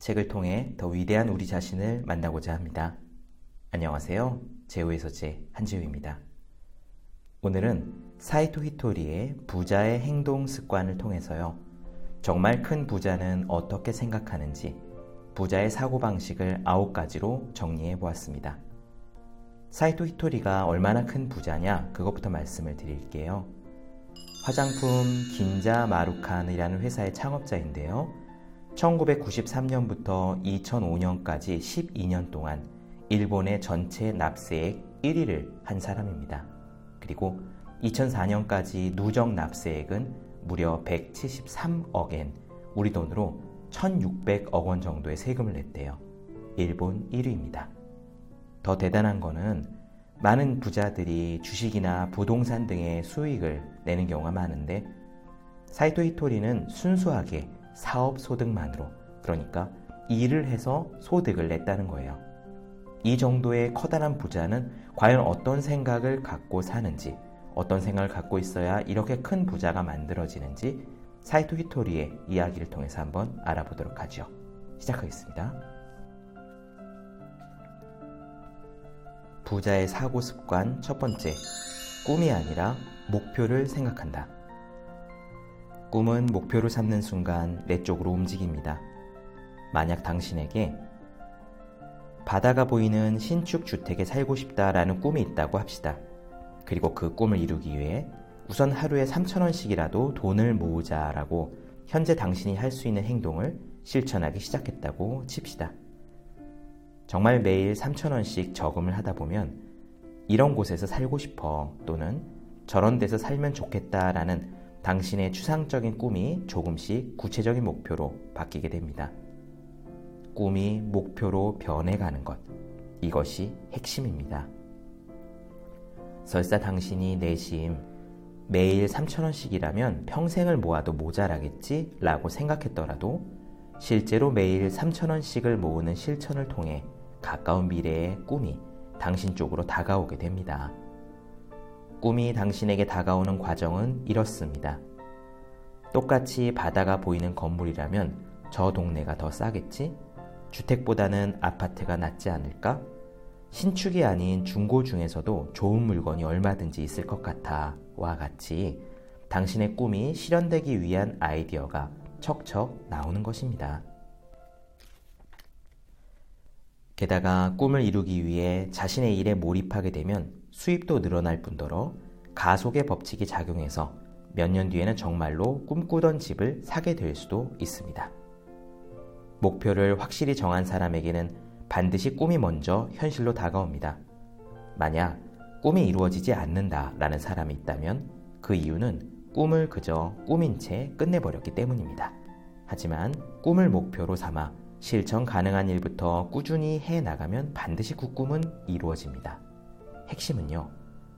책을 통해 더 위대한 우리 자신을 만나고자 합니다. 안녕하세요. 제우의 서재 한지우입니다. 오늘은 사이토 히토리의 부자의 행동 습관을 통해서요. 정말 큰 부자는 어떻게 생각하는지 부자의 사고방식을 아홉 가지로 정리해 보았습니다. 사이토 히토리가 얼마나 큰 부자냐 그것부터 말씀을 드릴게요. 화장품 긴자 마루칸이라는 회사의 창업자인데요. 1993년부터 2005년까지 12년 동안 일본의 전체 납세액 1위를 한 사람입니다. 그리고 2004년까지 누적 납세액은 무려 173억엔, 우리 돈으로 1600억 원 정도의 세금을 냈대요. 일본 1위입니다. 더 대단한 거는 많은 부자들이 주식이나 부동산 등의 수익을 내는 경우가 많은데 사이토 히토리는 순수하게 사업 소득만으로 그러니까 일을 해서 소득을 냈다는 거예요. 이 정도의 커다란 부자는 과연 어떤 생각을 갖고 사는지 어떤 생각을 갖고 있어야 이렇게 큰 부자가 만들어지는지 사이토 히토리의 이야기를 통해서 한번 알아보도록 하죠. 시작하겠습니다. 부자의 사고 습관 첫 번째. 꿈이 아니라 목표를 생각한다. 꿈은 목표를 삼는 순간 내 쪽으로 움직입니다. 만약 당신에게 바다가 보이는 신축 주택에 살고 싶다라는 꿈이 있다고 합시다. 그리고 그 꿈을 이루기 위해 우선 하루에 3천원씩이라도 돈을 모으자라고 현재 당신이 할 수 있는 행동을 실천하기 시작했다고 칩시다. 정말 매일 3천원씩 저금을 하다 보면 이런 곳에서 살고 싶어 또는 저런 데서 살면 좋겠다라는 당신의 추상적인 꿈이 조금씩 구체적인 목표로 바뀌게 됩니다. 꿈이 목표로 변해가는 것. 이것이 핵심입니다. 설사 당신이 내심 매일 3천원씩이라면 평생을 모아도 모자라겠지? 라고 생각했더라도 실제로 매일 3천원씩을 모으는 실천을 통해 가까운 미래의 꿈이 당신 쪽으로 다가오게 됩니다. 꿈이 당신에게 다가오는 과정은 이렇습니다. 똑같이 바다가 보이는 건물이라면 저 동네가 더 싸겠지? 주택보다는 아파트가 낫지 않을까? 신축이 아닌 중고 중에서도 좋은 물건이 얼마든지 있을 것 같아. 와 같이 당신의 꿈이 실현되기 위한 아이디어가 척척 나오는 것입니다. 게다가 꿈을 이루기 위해 자신의 일에 몰입하게 되면 수입도 늘어날 뿐더러 가속의 법칙이 작용해서 몇 년 뒤에는 정말로 꿈꾸던 집을 사게 될 수도 있습니다. 목표를 확실히 정한 사람에게는 반드시 꿈이 먼저 현실로 다가옵니다. 만약 꿈이 이루어지지 않는다라는 사람이 있다면 그 이유는 꿈을 그저 꿈인 채 끝내버렸기 때문입니다. 하지만 꿈을 목표로 삼아 실천 가능한 일부터 꾸준히 해 나가면 반드시 그 꿈은 이루어집니다. 핵심은요,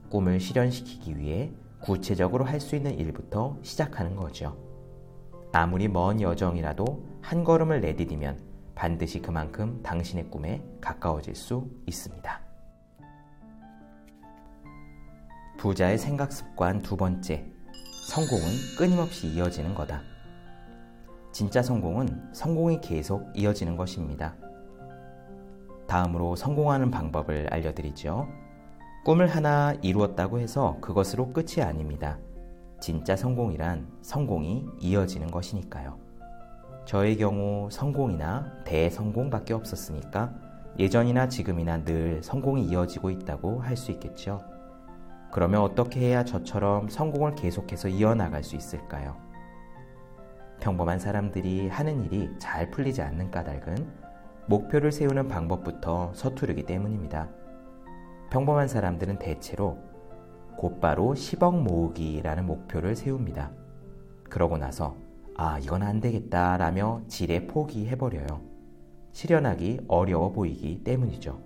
꿈을 실현시키기 위해 구체적으로 할 수 있는 일부터 시작하는 거죠. 아무리 먼 여정이라도 한 걸음을 내디디면 반드시 그만큼 당신의 꿈에 가까워질 수 있습니다. 부자의 생각 습관 두 번째. 성공은 끊임없이 이어지는 거다. 진짜 성공은 성공이 계속 이어지는 것입니다. 다음으로 성공하는 방법을 알려드리죠. 꿈을 하나 이루었다고 해서 그것으로 끝이 아닙니다. 진짜 성공이란 성공이 이어지는 것이니까요. 저의 경우 성공이나 대성공밖에 없었으니까 예전이나 지금이나 늘 성공이 이어지고 있다고 할 수 있겠죠. 그러면 어떻게 해야 저처럼 성공을 계속해서 이어나갈 수 있을까요? 평범한 사람들이 하는 일이 잘 풀리지 않는 까닭은 목표를 세우는 방법부터 서투르기 때문입니다. 평범한 사람들은 대체로 곧바로 10억 모으기라는 목표를 세웁니다. 그러고 나서 아, 이건 안 되겠다 라며 지레 포기해버려요. 실현하기 어려워 보이기 때문이죠.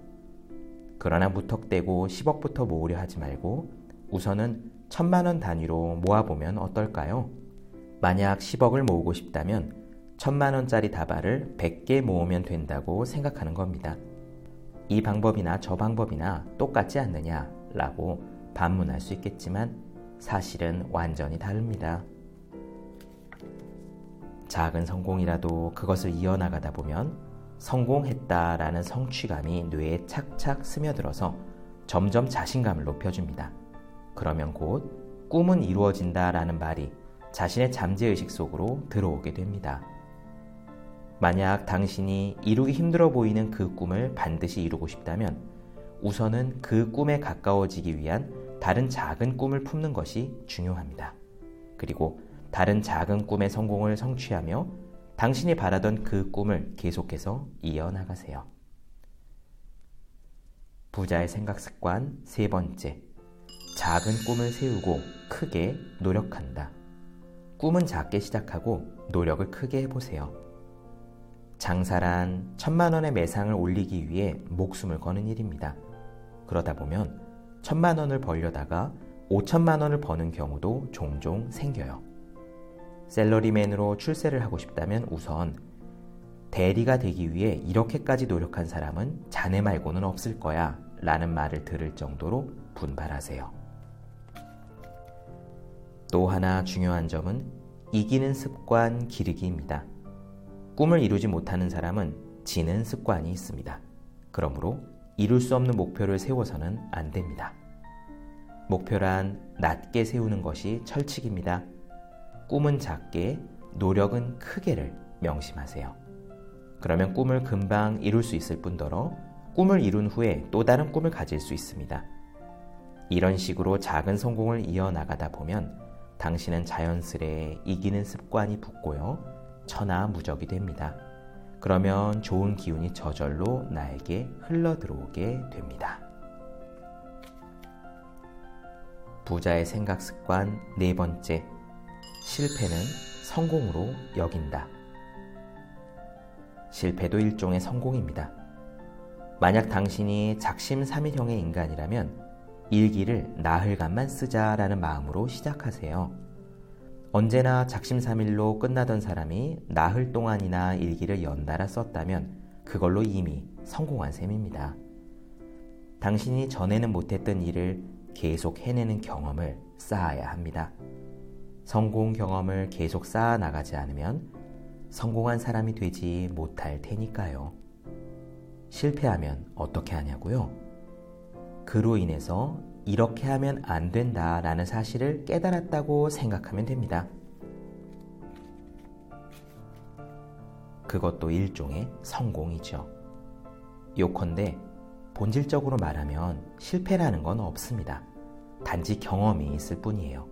그러나 무턱대고 10억부터 모으려 하지 말고 우선은 천만원 단위로 모아보면 어떨까요? 만약 10억을 모으고 싶다면 천만원짜리 다발을 100개 모으면 된다고 생각하는 겁니다. 이 방법이나 저 방법이나 똑같지 않느냐 라고 반문할 수 있겠지만 사실은 완전히 다릅니다. 작은 성공이라도 그것을 이어나가다 보면 성공했다라는 성취감이 뇌에 착착 스며들어서 점점 자신감을 높여줍니다. 그러면 곧 꿈은 이루어진다라는 말이 자신의 잠재의식 속으로 들어오게 됩니다. 만약 당신이 이루기 힘들어 보이는 그 꿈을 반드시 이루고 싶다면 우선은 그 꿈에 가까워지기 위한 다른 작은 꿈을 품는 것이 중요합니다. 그리고 다른 작은 꿈의 성공을 성취하며 당신이 바라던 그 꿈을 계속해서 이어나가세요. 부자의 생각 습관 세 번째. 작은 꿈을 세우고 크게 노력한다. 꿈은 작게 시작하고 노력을 크게 해보세요. 장사란 천만 원의 매상을 올리기 위해 목숨을 거는 일입니다. 그러다 보면 천만 원을 벌려다가 오천만 원을 버는 경우도 종종 생겨요. 셀러리맨으로 출세를 하고 싶다면 우선 대리가 되기 위해 이렇게까지 노력한 사람은 자네 말고는 없을 거야 라는 말을 들을 정도로 분발하세요. 또 하나 중요한 점은 이기는 습관 기르기입니다. 꿈을 이루지 못하는 사람은 지는 습관이 있습니다. 그러므로 이룰 수 없는 목표를 세워서는 안 됩니다. 목표란 낮게 세우는 것이 철칙입니다. 꿈은 작게, 노력은 크게를 명심하세요. 그러면 꿈을 금방 이룰 수 있을 뿐더러 꿈을 이룬 후에 또 다른 꿈을 가질 수 있습니다. 이런 식으로 작은 성공을 이어나가다 보면 당신은 자연스레 이기는 습관이 붙고요. 천하무적이 됩니다. 그러면 좋은 기운이 저절로 나에게 흘러 들어오게 됩니다. 부자의 생각 습관 네 번째. 실패는 성공으로 여긴다. 실패도 일종의 성공입니다. 만약 당신이 작심삼일형의 인간이라면 일기를 나흘간만 쓰자라는 마음으로 시작하세요. 언제나 작심삼일로 끝나던 사람이 나흘 동안이나 일기를 연달아 썼다면 그걸로 이미 성공한 셈입니다. 당신이 전에는 못했던 일을 계속 해내는 경험을 쌓아야 합니다. 성공 경험을 계속 쌓아 나가지 않으면 성공한 사람이 되지 못할 테니까요. 실패하면 어떻게 하냐고요? 그로 인해서 이렇게 하면 안 된다라는 사실을 깨달았다고 생각하면 됩니다. 그것도 일종의 성공이죠. 요컨대 본질적으로 말하면 실패라는 건 없습니다. 단지 경험이 있을 뿐이에요.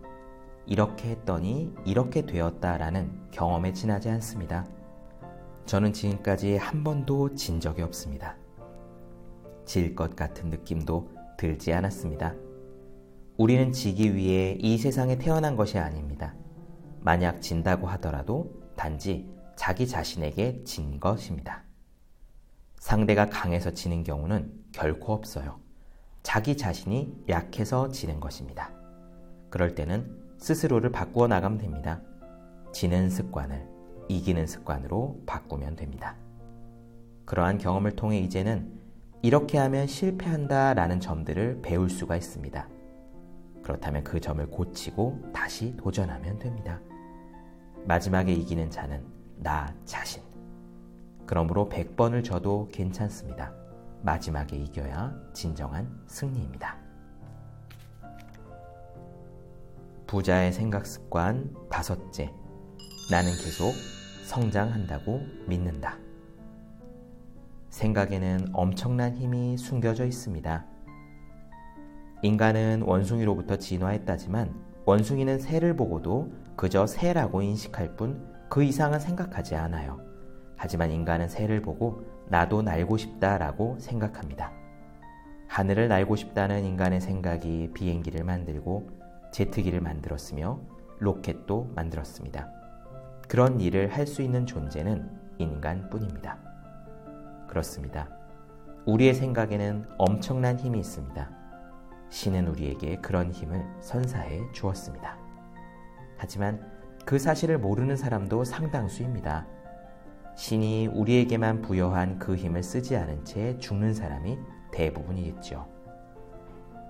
이렇게 했더니 이렇게 되었다라는 경험에 지나지 않습니다. 저는 지금까지 한 번도 진 적이 없습니다. 질 것 같은 느낌도 들지 않았습니다. 우리는 지기 위해 이 세상에 태어난 것이 아닙니다. 만약 진다고 하더라도 단지 자기 자신에게 진 것입니다. 상대가 강해서 지는 경우는 결코 없어요. 자기 자신이 약해서 지는 것입니다. 그럴 때는 스스로를 바꾸어 나가면 됩니다. 지는 습관을 이기는 습관으로 바꾸면 됩니다. 그러한 경험을 통해 이제는 이렇게 하면 실패한다 라는 점들을 배울 수가 있습니다. 그렇다면 그 점을 고치고 다시 도전하면 됩니다. 마지막에 이기는 자는 나 자신. 그러므로 100번을 져도 괜찮습니다. 마지막에 이겨야 진정한 승리입니다. 부자의 생각 습관 다섯째. 나는 계속 성장한다고 믿는다. 생각에는 엄청난 힘이 숨겨져 있습니다. 인간은 원숭이로부터 진화했다지만 원숭이는 새를 보고도 그저 새라고 인식할 뿐 그 이상은 생각하지 않아요. 하지만 인간은 새를 보고 나도 날고 싶다라고 생각합니다. 하늘을 날고 싶다는 인간의 생각이 비행기를 만들고 제트기를 만들었으며 로켓도 만들었습니다. 그런 일을 할 수 있는 존재는 인간뿐입니다. 그렇습니다. 우리의 생각에는 엄청난 힘이 있습니다. 신은 우리에게 그런 힘을 선사해 주었습니다. 하지만 그 사실을 모르는 사람도 상당수입니다. 신이 우리에게만 부여한 그 힘을 쓰지 않은 채 죽는 사람이 대부분이겠죠.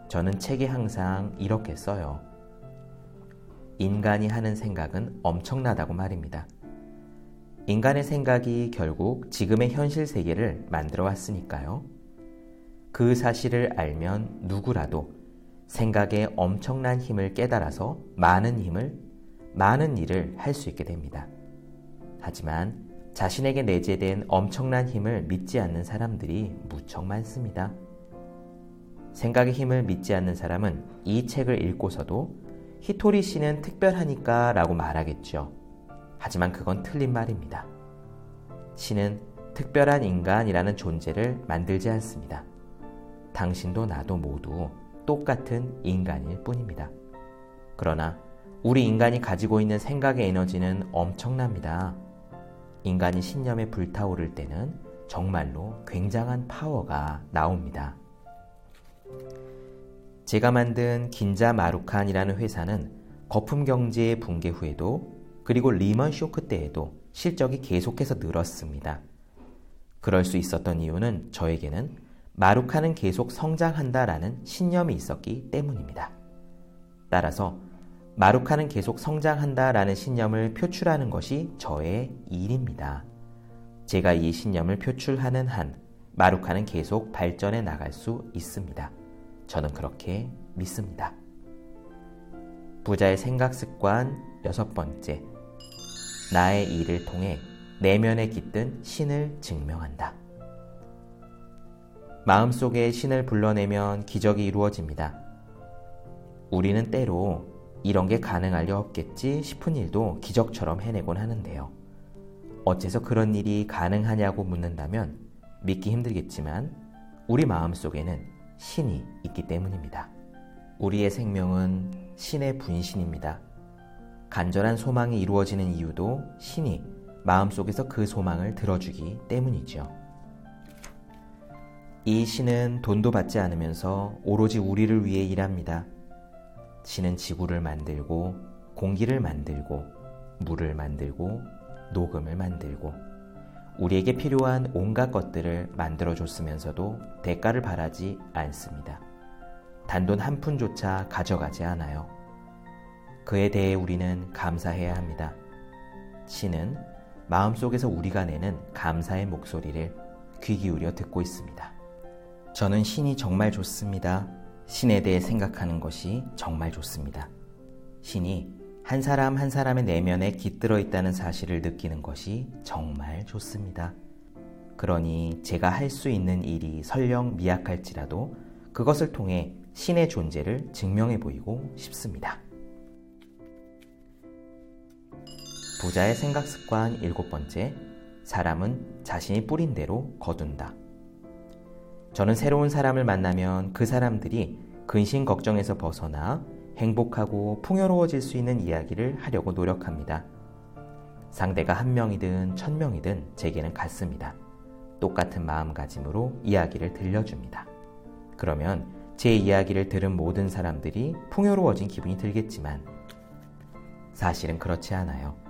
저는 책에 항상 이렇게 써요. 인간이 하는 생각은 엄청나다고 말입니다. 인간의 생각이 결국 지금의 현실 세계를 만들어 왔으니까요. 그 사실을 알면 누구라도 생각의 엄청난 힘을 깨달아서 많은 힘을, 많은 일을 할 수 있게 됩니다. 하지만 자신에게 내재된 엄청난 힘을 믿지 않는 사람들이 무척 많습니다. 생각의 힘을 믿지 않는 사람은 이 책을 읽고서도 히토리 씨는 특별하니까 라고 말하겠죠. 하지만 그건 틀린 말입니다. 신은 특별한 인간이라는 존재를 만들지 않습니다. 당신도 나도 모두 똑같은 인간일 뿐입니다. 그러나 우리 인간이 가지고 있는 생각의 에너지는 엄청납니다. 인간이 신념에 불타오를 때는 정말로 굉장한 파워가 나옵니다. 제가 만든 긴자 마루칸이라는 회사는 거품 경제의 붕괴 후에도 그리고 리먼 쇼크 때에도 실적이 계속해서 늘었습니다. 그럴 수 있었던 이유는 저에게는 마루칸은 계속 성장한다라는 신념이 있었기 때문입니다. 따라서 마루칸은 계속 성장한다라는 신념을 표출하는 것이 저의 일입니다. 제가 이 신념을 표출하는 한 마루칸은 계속 발전해 나갈 수 있습니다. 저는 그렇게 믿습니다. 부자의 생각 습관 여섯 번째. 나의 일을 통해 내면에 깃든 신을 증명한다. 마음속에 신을 불러내면 기적이 이루어집니다. 우리는 때로 이런 게 가능할 리 없겠지 싶은 일도 기적처럼 해내곤 하는데요. 어째서 그런 일이 가능하냐고 묻는다면 믿기 힘들겠지만 우리 마음 속에는 신이 있기 때문입니다. 우리의 생명은 신의 분신입니다. 간절한 소망이 이루어지는 이유도 신이 마음속에서 그 소망을 들어주기 때문이죠. 이 신은 돈도 받지 않으면서 오로지 우리를 위해 일합니다. 신은 지구를 만들고 공기를 만들고 물을 만들고 녹음을 만들고 우리에게 필요한 온갖 것들을 만들어 줬으면서도 대가를 바라지 않습니다. 단돈 한 푼조차 가져가지 않아요. 그에 대해 우리는 감사해야 합니다. 신은 마음속에서 우리가 내는 감사의 목소리를 귀 기울여 듣고 있습니다. 저는 신이 정말 좋습니다. 신에 대해 생각하는 것이 정말 좋습니다. 신이 한 사람 한 사람의 내면에 깃들어 있다는 사실을 느끼는 것이 정말 좋습니다. 그러니 제가 할 수 있는 일이 설령 미약할지라도 그것을 통해 신의 존재를 증명해 보이고 싶습니다. 부자의 생각 습관 일곱 번째, 사람은 자신이 뿌린 대로 거둔다. 저는 새로운 사람을 만나면 그 사람들이 근심 걱정에서 벗어나 행복하고 풍요로워질 수 있는 이야기를 하려고 노력합니다. 상대가 한 명이든 천 명이든 제게는 같습니다. 똑같은 마음가짐으로 이야기를 들려줍니다. 그러면 제 이야기를 들은 모든 사람들이 풍요로워진 기분이 들겠지만 사실은 그렇지 않아요.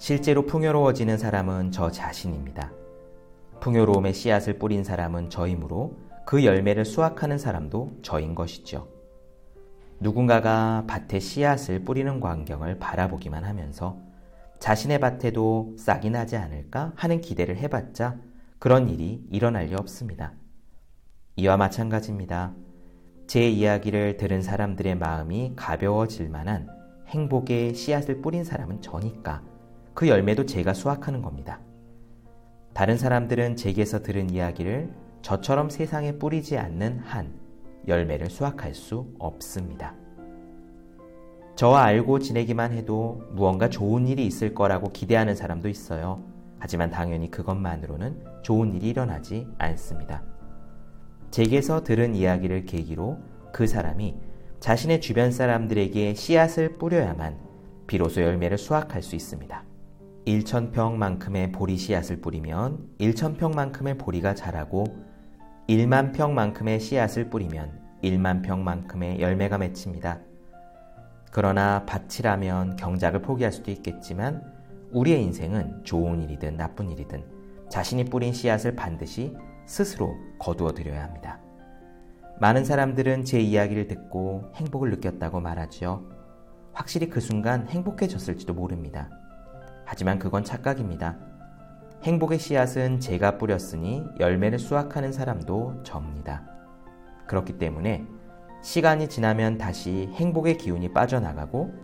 실제로 풍요로워지는 사람은 저 자신입니다. 풍요로움의 씨앗을 뿌린 사람은 저이므로 그 열매를 수확하는 사람도 저인 것이죠. 누군가가 밭에 씨앗을 뿌리는 광경을 바라보기만 하면서 자신의 밭에도 싹이 나지 않을까 하는 기대를 해봤자 그런 일이 일어날 리 없습니다. 이와 마찬가지입니다. 제 이야기를 들은 사람들의 마음이 가벼워질 만한 행복의 씨앗을 뿌린 사람은 저니까 그 열매도 제가 수확하는 겁니다. 다른 사람들은 제게서 들은 이야기를 저처럼 세상에 뿌리지 않는 한 열매를 수확할 수 없습니다. 저와 알고 지내기만 해도 무언가 좋은 일이 있을 거라고 기대하는 사람도 있어요. 하지만 당연히 그것만으로는 좋은 일이 일어나지 않습니다. 제게서 들은 이야기를 계기로 그 사람이 자신의 주변 사람들에게 씨앗을 뿌려야만 비로소 열매를 수확할 수 있습니다. 1천평만큼의 보리 씨앗을 뿌리면 1천평만큼의 보리가 자라고 1만 평만큼의 씨앗을 뿌리면 1만 평만큼의 열매가 맺힙니다. 그러나 밭이라면 경작을 포기할 수도 있겠지만 우리의 인생은 좋은 일이든 나쁜 일이든 자신이 뿌린 씨앗을 반드시 스스로 거두어 드려야 합니다. 많은 사람들은 제 이야기를 듣고 행복을 느꼈다고 말하죠. 확실히 그 순간 행복해졌을지도 모릅니다. 하지만 그건 착각입니다. 행복의 씨앗은 제가 뿌렸으니 열매를 수확하는 사람도 접니다. 그렇기 때문에 시간이 지나면 다시 행복의 기운이 빠져나가고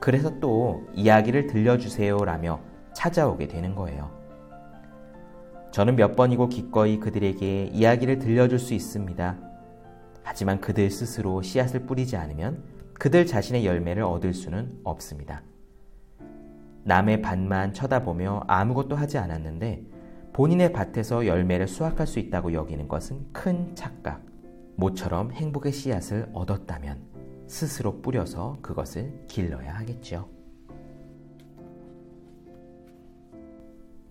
그래서 또 이야기를 들려주세요라며 찾아오게 되는 거예요. 저는 몇 번이고 기꺼이 그들에게 이야기를 들려줄 수 있습니다. 하지만 그들 스스로 씨앗을 뿌리지 않으면 그들 자신의 열매를 얻을 수는 없습니다. 남의 밭만 쳐다보며 아무것도 하지 않았는데 본인의 밭에서 열매를 수확할 수 있다고 여기는 것은 큰 착각. 모처럼 행복의 씨앗을 얻었다면 스스로 뿌려서 그것을 길러야 하겠죠.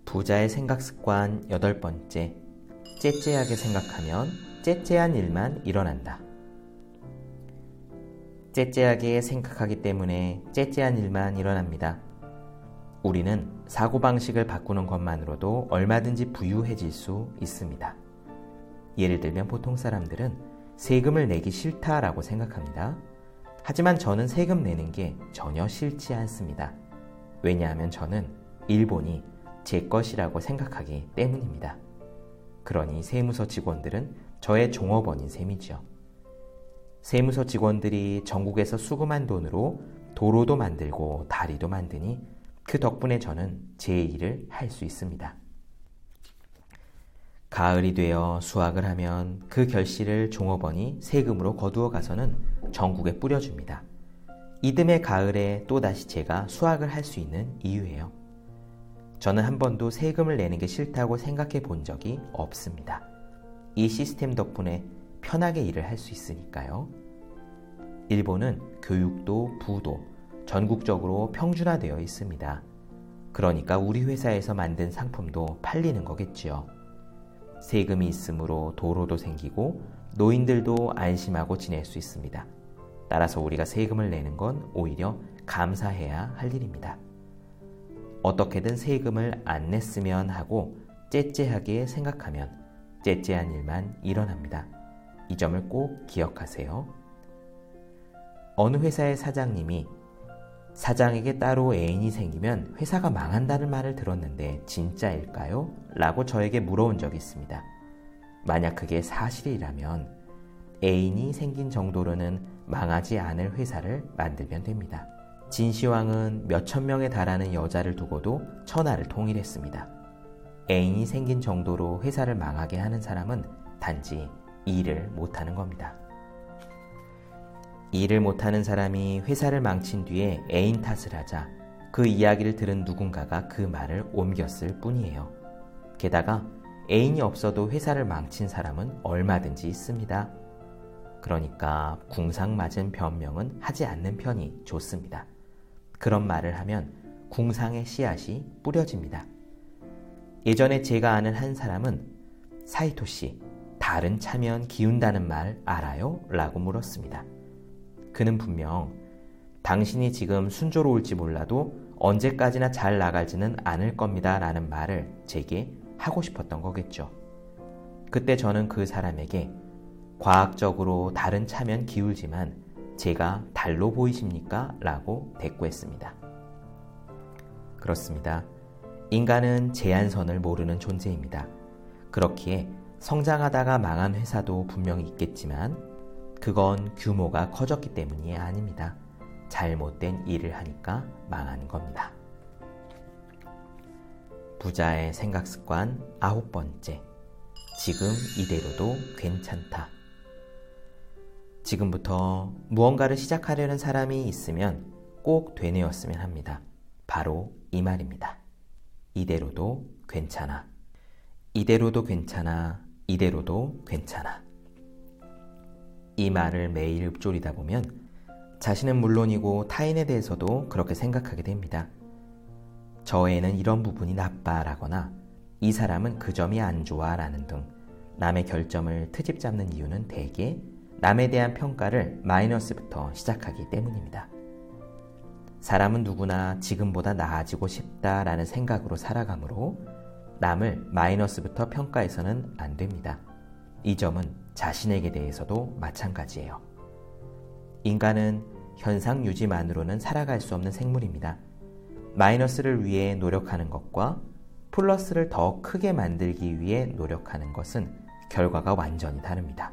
부자의 생각 습관 여덟 번째. 째째하게 생각하면 째째한 일만 일어난다. 째째하게 생각하기 때문에 째째한 일만 일어납니다. 우리는 사고방식을 바꾸는 것만으로도 얼마든지 부유해질 수 있습니다. 예를 들면 보통 사람들은 세금을 내기 싫다라고 생각합니다. 하지만 저는 세금 내는 게 전혀 싫지 않습니다. 왜냐하면 저는 일본이 제 것이라고 생각하기 때문입니다. 그러니 세무서 직원들은 저의 종업원인 셈이죠. 세무서 직원들이 전국에서 수금한 돈으로 도로도 만들고 다리도 만드니 그 덕분에 저는 제 일을 할 수 있습니다. 가을이 되어 수확을 하면 그 결실을 종업원이 세금으로 거두어 가서는 전국에 뿌려줍니다. 이듬해 가을에 또다시 제가 수확을 할 수 있는 이유예요. 저는 한 번도 세금을 내는 게 싫다고 생각해 본 적이 없습니다. 이 시스템 덕분에 편하게 일을 할 수 있으니까요. 일본은 교육도 부도 전국적으로 평준화되어 있습니다. 그러니까 우리 회사에서 만든 상품도 팔리는 거겠지요. 세금이 있으므로 도로도 생기고 노인들도 안심하고 지낼 수 있습니다. 따라서 우리가 세금을 내는 건 오히려 감사해야 할 일입니다. 어떻게든 세금을 안 냈으면 하고 째째하게 생각하면 째째한 일만 일어납니다. 이 점을 꼭 기억하세요. 어느 회사의 사장님이 사장에게 따로 애인이 생기면 회사가 망한다는 말을 들었는데 진짜일까요? 라고 저에게 물어온 적이 있습니다. 만약 그게 사실이라면 애인이 생긴 정도로는 망하지 않을 회사를 만들면 됩니다. 진시황은 몇천 명에 달하는 여자를 두고도 천하를 통일했습니다. 애인이 생긴 정도로 회사를 망하게 하는 사람은 단지 일을 못하는 겁니다. 일을 못하는 사람이 회사를 망친 뒤에 애인 탓을 하자 그 이야기를 들은 누군가가 그 말을 옮겼을 뿐이에요. 게다가 애인이 없어도 회사를 망친 사람은 얼마든지 있습니다. 그러니까 궁상 맞은 변명은 하지 않는 편이 좋습니다. 그런 말을 하면 궁상의 씨앗이 뿌려집니다. 예전에 제가 아는 한 사람은 사이토 씨, 다른 차면 기운다는 말 알아요? 라고 물었습니다. 그는 분명 당신이 지금 순조로울지 몰라도 언제까지나 잘 나가지는 않을 겁니다. 라는 말을 제게 하고 싶었던 거겠죠. 그때 저는 그 사람에게 과학적으로 다른 차면 기울지만 제가 달로 보이십니까? 라고 대꾸했습니다. 그렇습니다. 인간은 제한선을 모르는 존재입니다. 그렇기에 성장하다가 망한 회사도 분명히 있겠지만 그건 규모가 커졌기 때문이 아닙니다. 잘못된 일을 하니까 망한 겁니다. 부자의 생각 습관 아홉 번째. 지금 이대로도 괜찮다. 지금부터 무언가를 시작하려는 사람이 있으면 꼭 되뇌었으면 합니다. 바로 이 말입니다. 이대로도 괜찮아. 이대로도 괜찮아. 이대로도 괜찮아. 이 말을 매일 읊조리다 보면 자신은 물론이고 타인에 대해서도 그렇게 생각하게 됩니다. 저 애는 이런 부분이 나빠라거나 이 사람은 그 점이 안 좋아라는 등 남의 결점을 트집 잡는 이유는 대개 남에 대한 평가를 마이너스부터 시작하기 때문입니다. 사람은 누구나 지금보다 나아지고 싶다라는 생각으로 살아가므로 남을 마이너스부터 평가해서는 안 됩니다. 이 점은 자신에게 대해서도 마찬가지예요. 인간은 현상 유지만으로는 살아갈 수 없는 생물입니다. 마이너스를 위해 노력하는 것과 플러스를 더 크게 만들기 위해 노력하는 것은 결과가 완전히 다릅니다.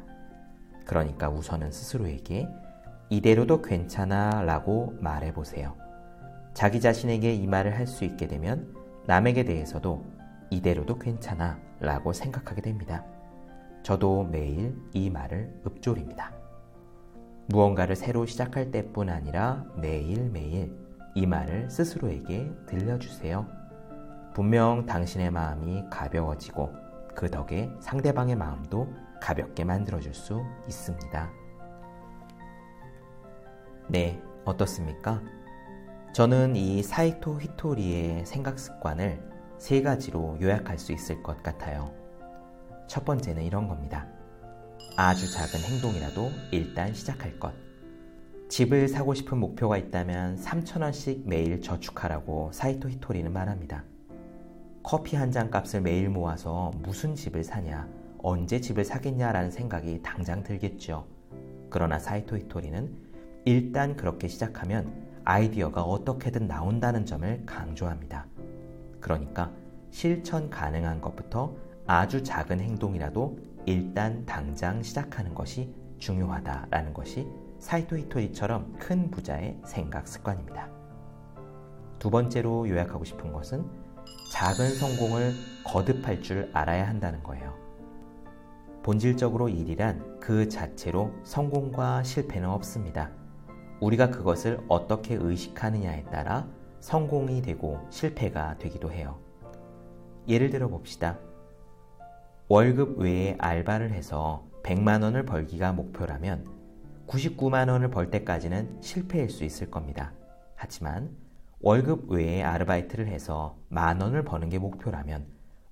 그러니까 우선은 스스로에게 이대로도 괜찮아 라고 말해 보세요. 자기 자신에게 이 말을 할 수 있게 되면 남에게 대해서도 이대로도 괜찮아 라고 생각하게 됩니다. 저도 매일 이 말을 읊조립니다. 무언가를 새로 시작할 때뿐 아니라 매일매일 이 말을 스스로에게 들려주세요. 분명 당신의 마음이 가벼워지고 그 덕에 상대방의 마음도 가볍게 만들어줄 수 있습니다. 네, 어떻습니까? 저는 이 사이토 히토리의 생각 습관을 세 가지로 요약할 수 있을 것 같아요. 첫 번째는 이런 겁니다. 아주 작은 행동이라도 일단 시작할 것. 집을 사고 싶은 목표가 있다면 3천원씩 매일 저축하라고 사이토 히토리는 말합니다. 커피 한 잔 값을 매일 모아서 무슨 집을 사냐, 언제 집을 사겠냐라는 생각이 당장 들겠죠. 그러나 사이토 히토리는 일단 그렇게 시작하면 아이디어가 어떻게든 나온다는 점을 강조합니다. 그러니까 실천 가능한 것부터 아주 작은 행동이라도 일단 당장 시작하는 것이 중요하다라는 것이 사이토 히토리처럼 큰 부자의 생각 습관입니다. 두 번째로 요약하고 싶은 것은 작은 성공을 거듭할 줄 알아야 한다는 거예요. 본질적으로 일이란 그 자체로 성공과 실패는 없습니다. 우리가 그것을 어떻게 의식하느냐에 따라 성공이 되고 실패가 되기도 해요. 예를 들어 봅시다. 월급 외에 알바를 해서 100만 원을 벌기가 목표라면 99만 원을 벌 때까지는 실패일 수 있을 겁니다. 하지만 월급 외에 아르바이트를 해서 만 원을 버는 게 목표라면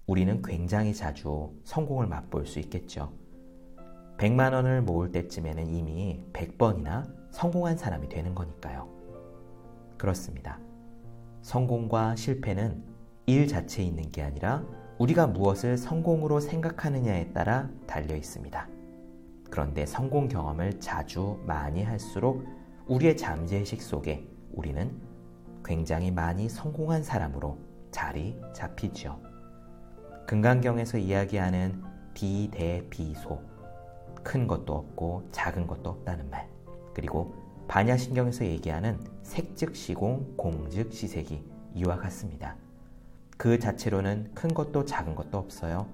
우리는 굉장히 자주 성공을 맛볼 수 있겠죠. 100만 원을 모을 때쯤에는 이미 100번이나 성공한 사람이 되는 거니까요. 그렇습니다. 성공과 실패는 일 자체에 있는 게 아니라 우리가 무엇을 성공으로 생각하느냐에 따라 달려 있습니다. 그런데 성공 경험을 자주 많이 할수록 우리의 잠재의식 속에 우리는 굉장히 많이 성공한 사람으로 자리 잡히죠. 금강경에서 이야기하는 비대비소. 큰 것도 없고 작은 것도 없다는 말. 그리고 반야신경에서 얘기하는 색즉시공, 공즉시색이 이와 같습니다. 그 자체로는 큰 것도 작은 것도 없어요.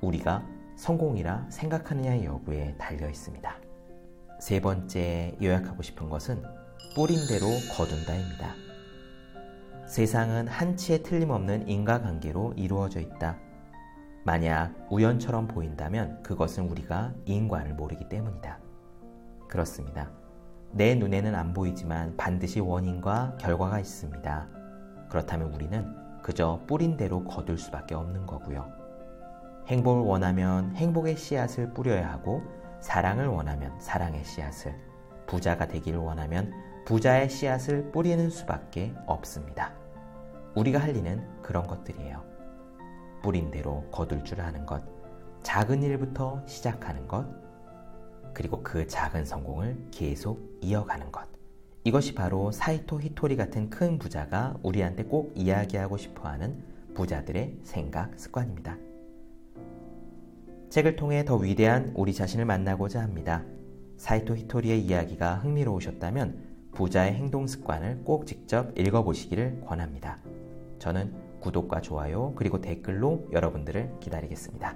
우리가 성공이라 생각하느냐의 여부에 달려 있습니다. 세 번째 요약하고 싶은 것은 뿌린 대로 거둔다입니다. 세상은 한치의 틀림없는 인과관계로 이루어져 있다. 만약 우연처럼 보인다면 그것은 우리가 인과를 모르기 때문이다. 그렇습니다. 내 눈에는 안 보이지만 반드시 원인과 결과가 있습니다. 그렇다면 우리는 그저 뿌린 대로 거둘 수밖에 없는 거고요. 행복을 원하면 행복의 씨앗을 뿌려야 하고 사랑을 원하면 사랑의 씨앗을 부자가 되기를 원하면 부자의 씨앗을 뿌리는 수밖에 없습니다. 우리가 할 일은 그런 것들이에요. 뿌린 대로 거둘 줄 아는 것, 작은 일부터 시작하는 것, 그리고 그 작은 성공을 계속 이어가는 것. 이것이 바로 사이토 히토리 같은 큰 부자가 우리한테 꼭 이야기하고 싶어 하는 부자들의 생각 습관입니다. 책을 통해 더 위대한 우리 자신을 만나고자 합니다. 사이토 히토리의 이야기가 흥미로우셨다면 부자의 행동 습관을 꼭 직접 읽어보시기를 권합니다. 저는 구독과 좋아요 그리고 댓글로 여러분들을 기다리겠습니다.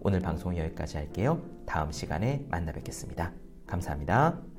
오늘 방송 여기까지 할게요. 다음 시간에 만나 뵙겠습니다. 감사합니다.